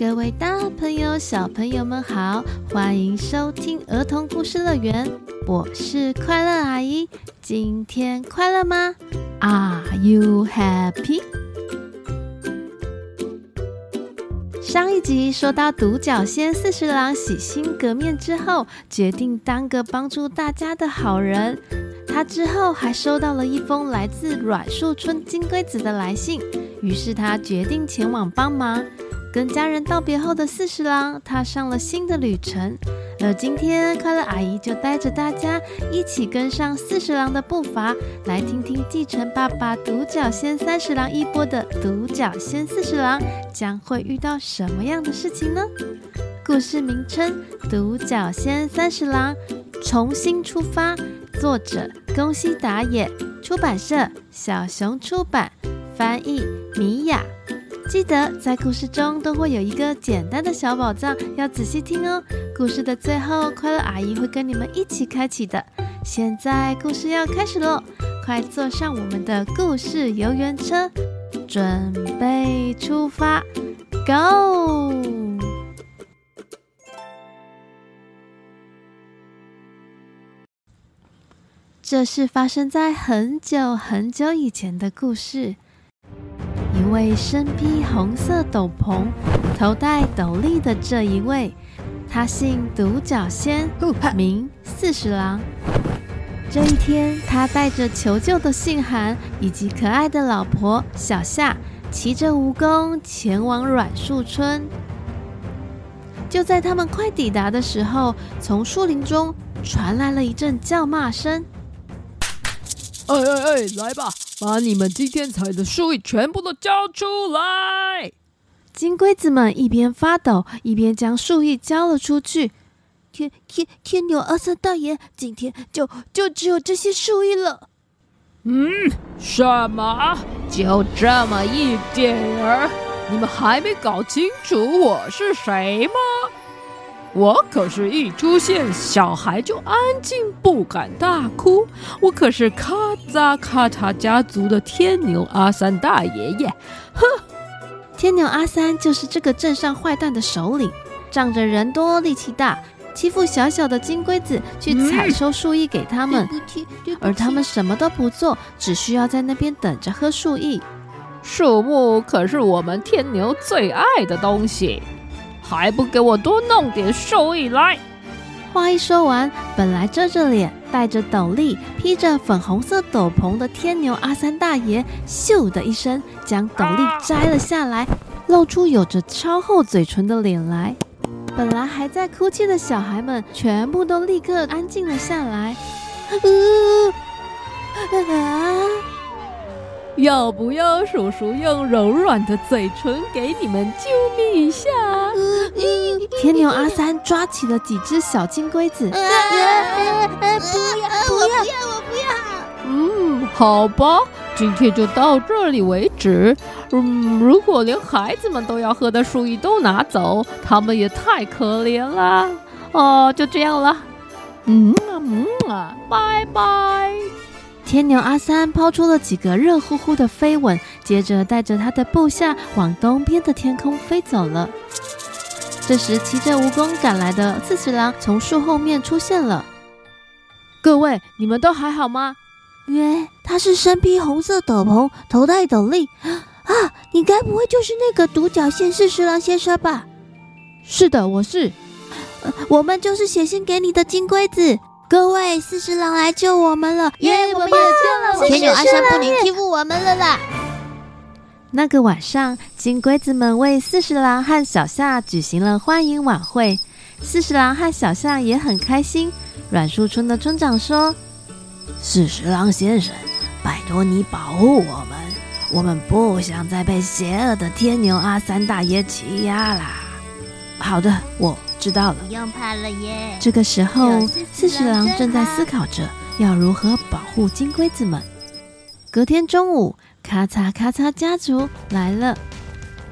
各位大朋友、小朋友们好，欢迎收听儿童故事乐园，我是快乐阿姨。今天快乐吗？Are you happy？上一集说到独角仙四十郎洗心革面之后，决定当个帮助大家的好人。他之后还收到了一封来自阮树村金龟子的来信，于是他决定前往帮忙。跟家人道别后的四十郎踏上了新的旅程，而今天快乐阿姨就带着大家一起跟上四十郎的步伐，来听听继承爸爸独角仙三十郎衣钵的独角仙四十郎将会遇到什么样的事情呢？故事名称《独角仙三十郎重新出发》，作者宫西达也，出版社小熊出版，翻译米雅。记得在故事中都会有一个简单的小宝藏，要仔细听哦。故事的最后，快乐阿姨会跟你们一起开启的。现在故事要开始喽，快坐上我们的故事游园车，准备出发，Go！这是发生在很久很久以前的故事。一位身披红色斗篷、头戴斗笠的这一位，他姓独角仙，名四十郎。这一天，他带着求救的信函以及可爱的老婆小夏，骑着蜈蚣前往软树村。就在他们快抵达的时候，从树林中传来了一阵叫骂声。哎哎哎，来吧，把你们今天采的树叶全部都交出来！金龟子们一边发抖，一边将树叶交了出去。天天天牛阿三大爷，今天就就只有这些树叶了。嗯，什么？就这么一点儿？你们还没搞清楚我是谁吗？我可是一出现，小孩就安静，不敢大哭。我可是卡扎卡塔家族的天牛阿三大爷爷。呵，天牛阿三就是这个镇上坏蛋的首领，仗着人多力气大，欺负小小的金龟子去采收树叶给他们，嗯、而他们什么都不做，只需要在那边等着喝树叶。树木可是我们天牛最爱的东西。还不给我多弄点树叶来！话一说完，本来遮着脸、戴着斗笠、披着粉红色斗篷的天牛阿三大爷，咻的一声将斗笠摘了下来，露出有着超厚嘴唇的脸来。本来还在哭泣的小孩们，全部都立刻安静了下来。啊！要不要叔叔用柔软的嘴唇给你们啾咪一下？天牛阿三抓起了几只小金龟子，不要不要我不要我不要！嗯，好吧，今天就到这里为止。嗯，如果连孩子们都要喝的树叶都拿走，他们也太可怜了。哦，就这样了。嗯嗯啊，拜拜。天牛阿三抛出了几个热乎乎的飞吻，接着带着他的部下往东边的天空飞走了。这时，骑着蜈蚣赶来的四十郎从树后面出现了。各位，你们都还好吗？耶，他是身披红色斗篷，头戴斗笠啊！你该不会就是那个独角仙四十郎先生吧？是的，我是。呃，我们就是写信给你的金龟子。各位，四十郎来救我们了！耶，我们也救了！天牛阿三不能欺负我们了啦！那个晚上，金龟子们为四十郎和小夏举行了欢迎晚会。四十郎和小夏也很开心。阮树村的村长说：“四十郎先生，拜托你保护我们，我们不想再被邪恶的天牛阿三大爷欺压啦。”好的，我。知道了，不用怕了耶。这个时候，四十郎正在思考着要如何保护金龟子们。隔天中午，咔嚓咔嚓家族来了，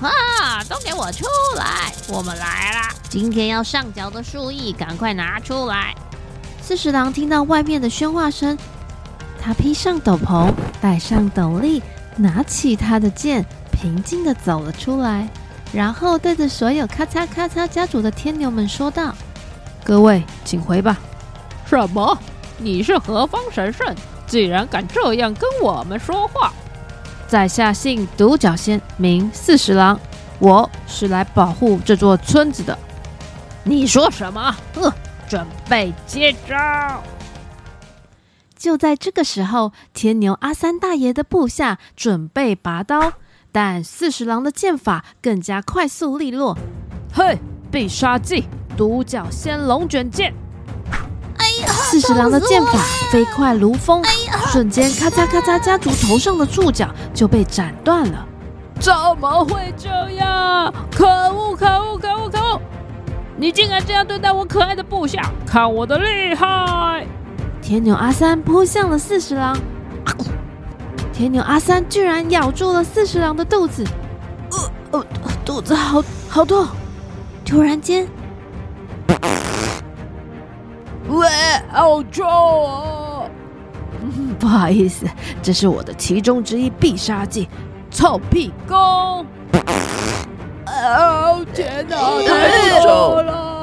啊，都给我出来！我们来啦，今天要上缴的树叶，赶快拿出来！四十郎听到外面的喧哗声，他披上斗篷，戴上斗笠，拿起他的剑，平静地走了出来。然后对着所有咔嚓咔嚓家族的天牛们说道：“各位，请回吧。”什么？你是何方神圣？竟然敢这样跟我们说话？在下姓独角仙，名四十郎，我是来保护这座村子的。你说什么？呃，准备接招！就在这个时候，天牛阿三大爷的部下准备拔刀，但四十郎的剑法更加快速利落。嘿，必杀技独角仙龙卷剑！哎呀，四十郎的剑法飞快如风，哎、瞬间咔嚓咔嚓，家族头上的触角就被斩断了。怎么会这样？可恶！可恶！可恶！可恶！你竟然这样对待我可爱的部下，看我的厉害！天牛阿三扑向了四十郎，天牛阿三居然咬住了四十郎的肚子，呃呃，肚子好好痛！突然间，喂，好臭哦！嗯，不好意思，这是我的其中之一必杀技——臭屁功。哦天哪，太臭了！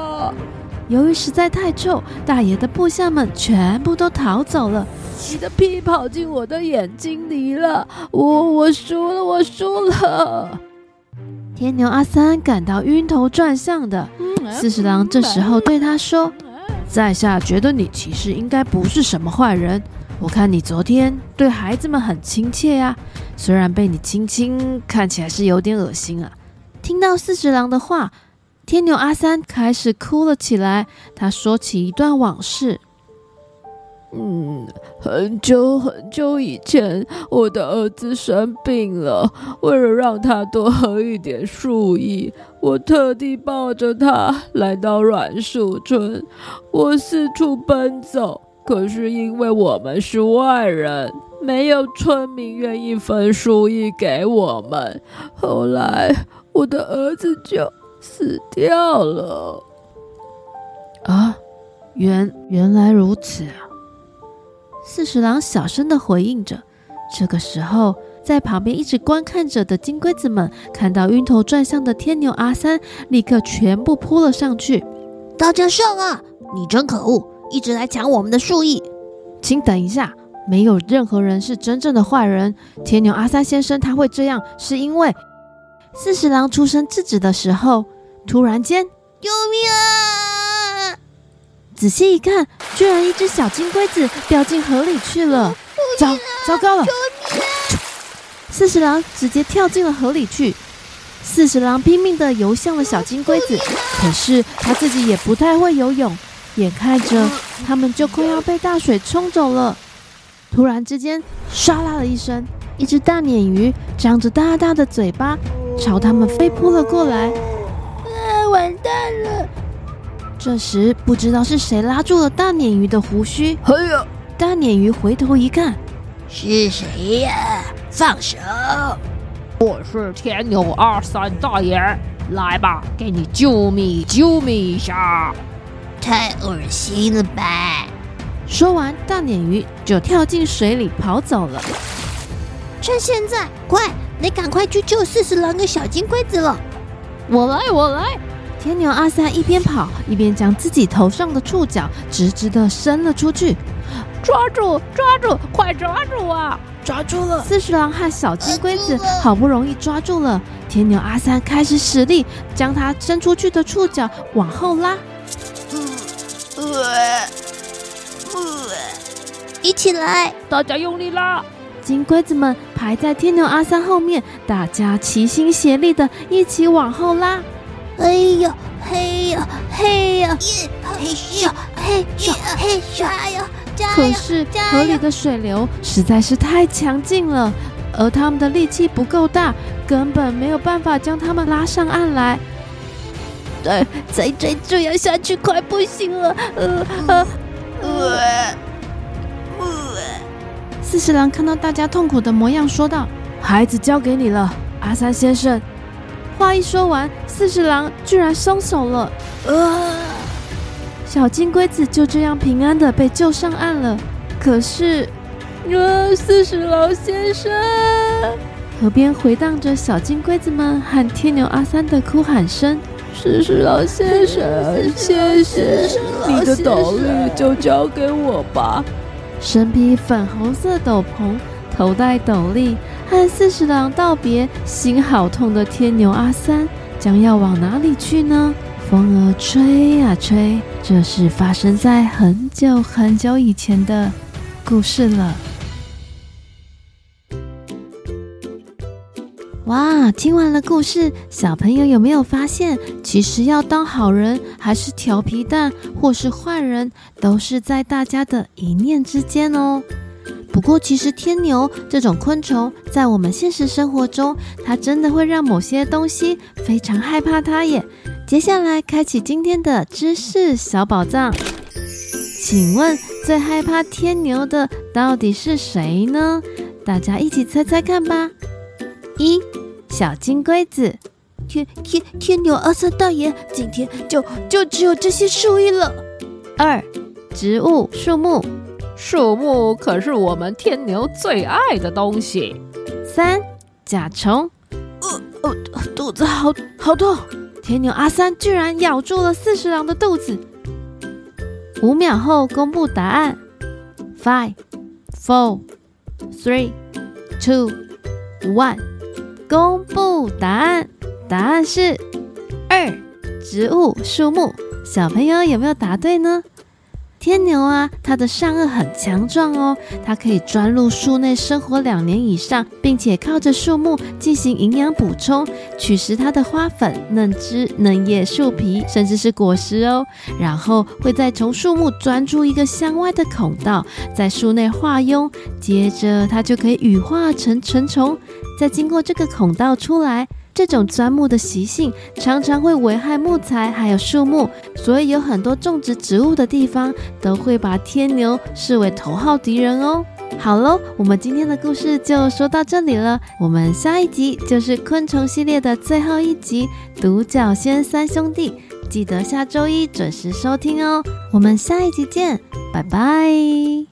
由于实在太臭，大爷的部下们全部都逃走了。你的屁跑进我的眼睛里了，我我输了，我输了！天牛阿三感到晕头转向的。四十郎这时候对他说：“在下觉得你其实应该不是什么坏人。我看你昨天对孩子们很亲切呀，虽然被你亲亲，看起来是有点恶心啊。”听到四十郎的话，天牛阿三开始哭了起来。他说起一段往事：“嗯，很久很久以前，我的儿子生病了，为了让他多喝一点树叶，我特地抱着他来到软树村。我四处奔走，可是因为我们是外人，没有村民愿意分树叶给我们。后来……”我的儿子就死掉了。啊，原原来如此啊！四十郎小声的回应着。这个时候，在旁边一直观看着的金龟子们看到晕头转向的天牛阿三，立刻全部扑了上去。大家上啊！你真可恶，一直来抢我们的树液。请等一下，没有任何人是真正的坏人。天牛阿三先生他会这样，是因为。四十郎出声制止的时候，突然间，救命啊！仔细一看，居然一只小金龟子掉进河里去了。糟糟糕了！四十郎直接跳进了河里去。四十郎拼命地游向了小金龟子，可是他自己也不太会游泳，眼看着他们就快要被大水冲走了。突然之间，唰啦的一声，一只大鲶鱼张着大大的嘴巴。朝他们飞扑了过来，啊！完蛋了！这时，不知道是谁拉住了大鲶鱼的胡须。哎呀！大鲶鱼回头一看，是谁呀？放手！我是天牛二三大爷，来吧，给你救命救命一下！太恶心了吧！说完，大鲶鱼就跳进水里跑走了。趁现在，快！得赶快去救四十郎跟小金龟子了！我来，我来！天牛阿三一边跑一边将自己头上的触角直直的伸了出去，抓住，抓住，快抓住啊！抓住了！四十郎和小金龟子好不容易抓住了，天牛阿三开始使力将他伸出去的触角往后拉，一起来，大家用力拉！金龟子们排在天牛阿三后面，大家齐心协力的一起往后拉。哎呦，嘿呀，嘿呀，嘿呦，嘿呦，嘿呀，加油！可是河里的水流实在是太强劲了，而他们的力气不够大，根本没有办法将他们拉上岸来。对再再这样下去，快不行了！呃呃呃。四十郎看到大家痛苦的模样，说道：“孩子交给你了，阿三先生。”话一说完，四十郎居然松手了。啊！小金龟子就这样平安的被救上岸了。可是，呃，四十郎先生，河边回荡着小金龟子们和天牛阿三的哭喊声。四十郎先生，谢谢你的斗笠，就交给我吧。身披粉红色斗篷，头戴斗笠，和四十郎道别，心好痛的天牛阿三将要往哪里去呢？风儿吹呀吹，这是发生在很久很久以前的故事了。哇，听完了故事，小朋友有没有发现，其实要当好人，还是调皮蛋，或是坏人，都是在大家的一念之间哦。不过，其实天牛这种昆虫，在我们现实生活中，它真的会让某些东西非常害怕它耶。接下来，开启今天的知识小宝藏，请问最害怕天牛的到底是谁呢？大家一起猜猜看吧。一小金龟子，天天天牛阿三大爷，今天就就只有这些树叶了。二植物树木，树木可是我们天牛最爱的东西。三甲虫，呃呃，肚子好好痛，天牛阿三居然咬住了四十郎的肚子。五秒后公布答案，five four three two one。公布答案，答案是二，植物树木。小朋友有没有答对呢？天牛啊，它的上颚很强壮哦，它可以钻入树内生活两年以上，并且靠着树木进行营养补充，取食它的花粉、嫩枝、嫩叶、树皮，甚至是果实哦。然后会再从树木钻出一个向外的孔道，在树内化蛹，接着它就可以羽化成成虫，再经过这个孔道出来。这种钻木的习性常常会危害木材还有树木，所以有很多种植植物的地方都会把天牛视为头号敌人哦。好喽，我们今天的故事就说到这里了。我们下一集就是昆虫系列的最后一集《独角仙三兄弟》，记得下周一准时收听哦。我们下一集见，拜拜。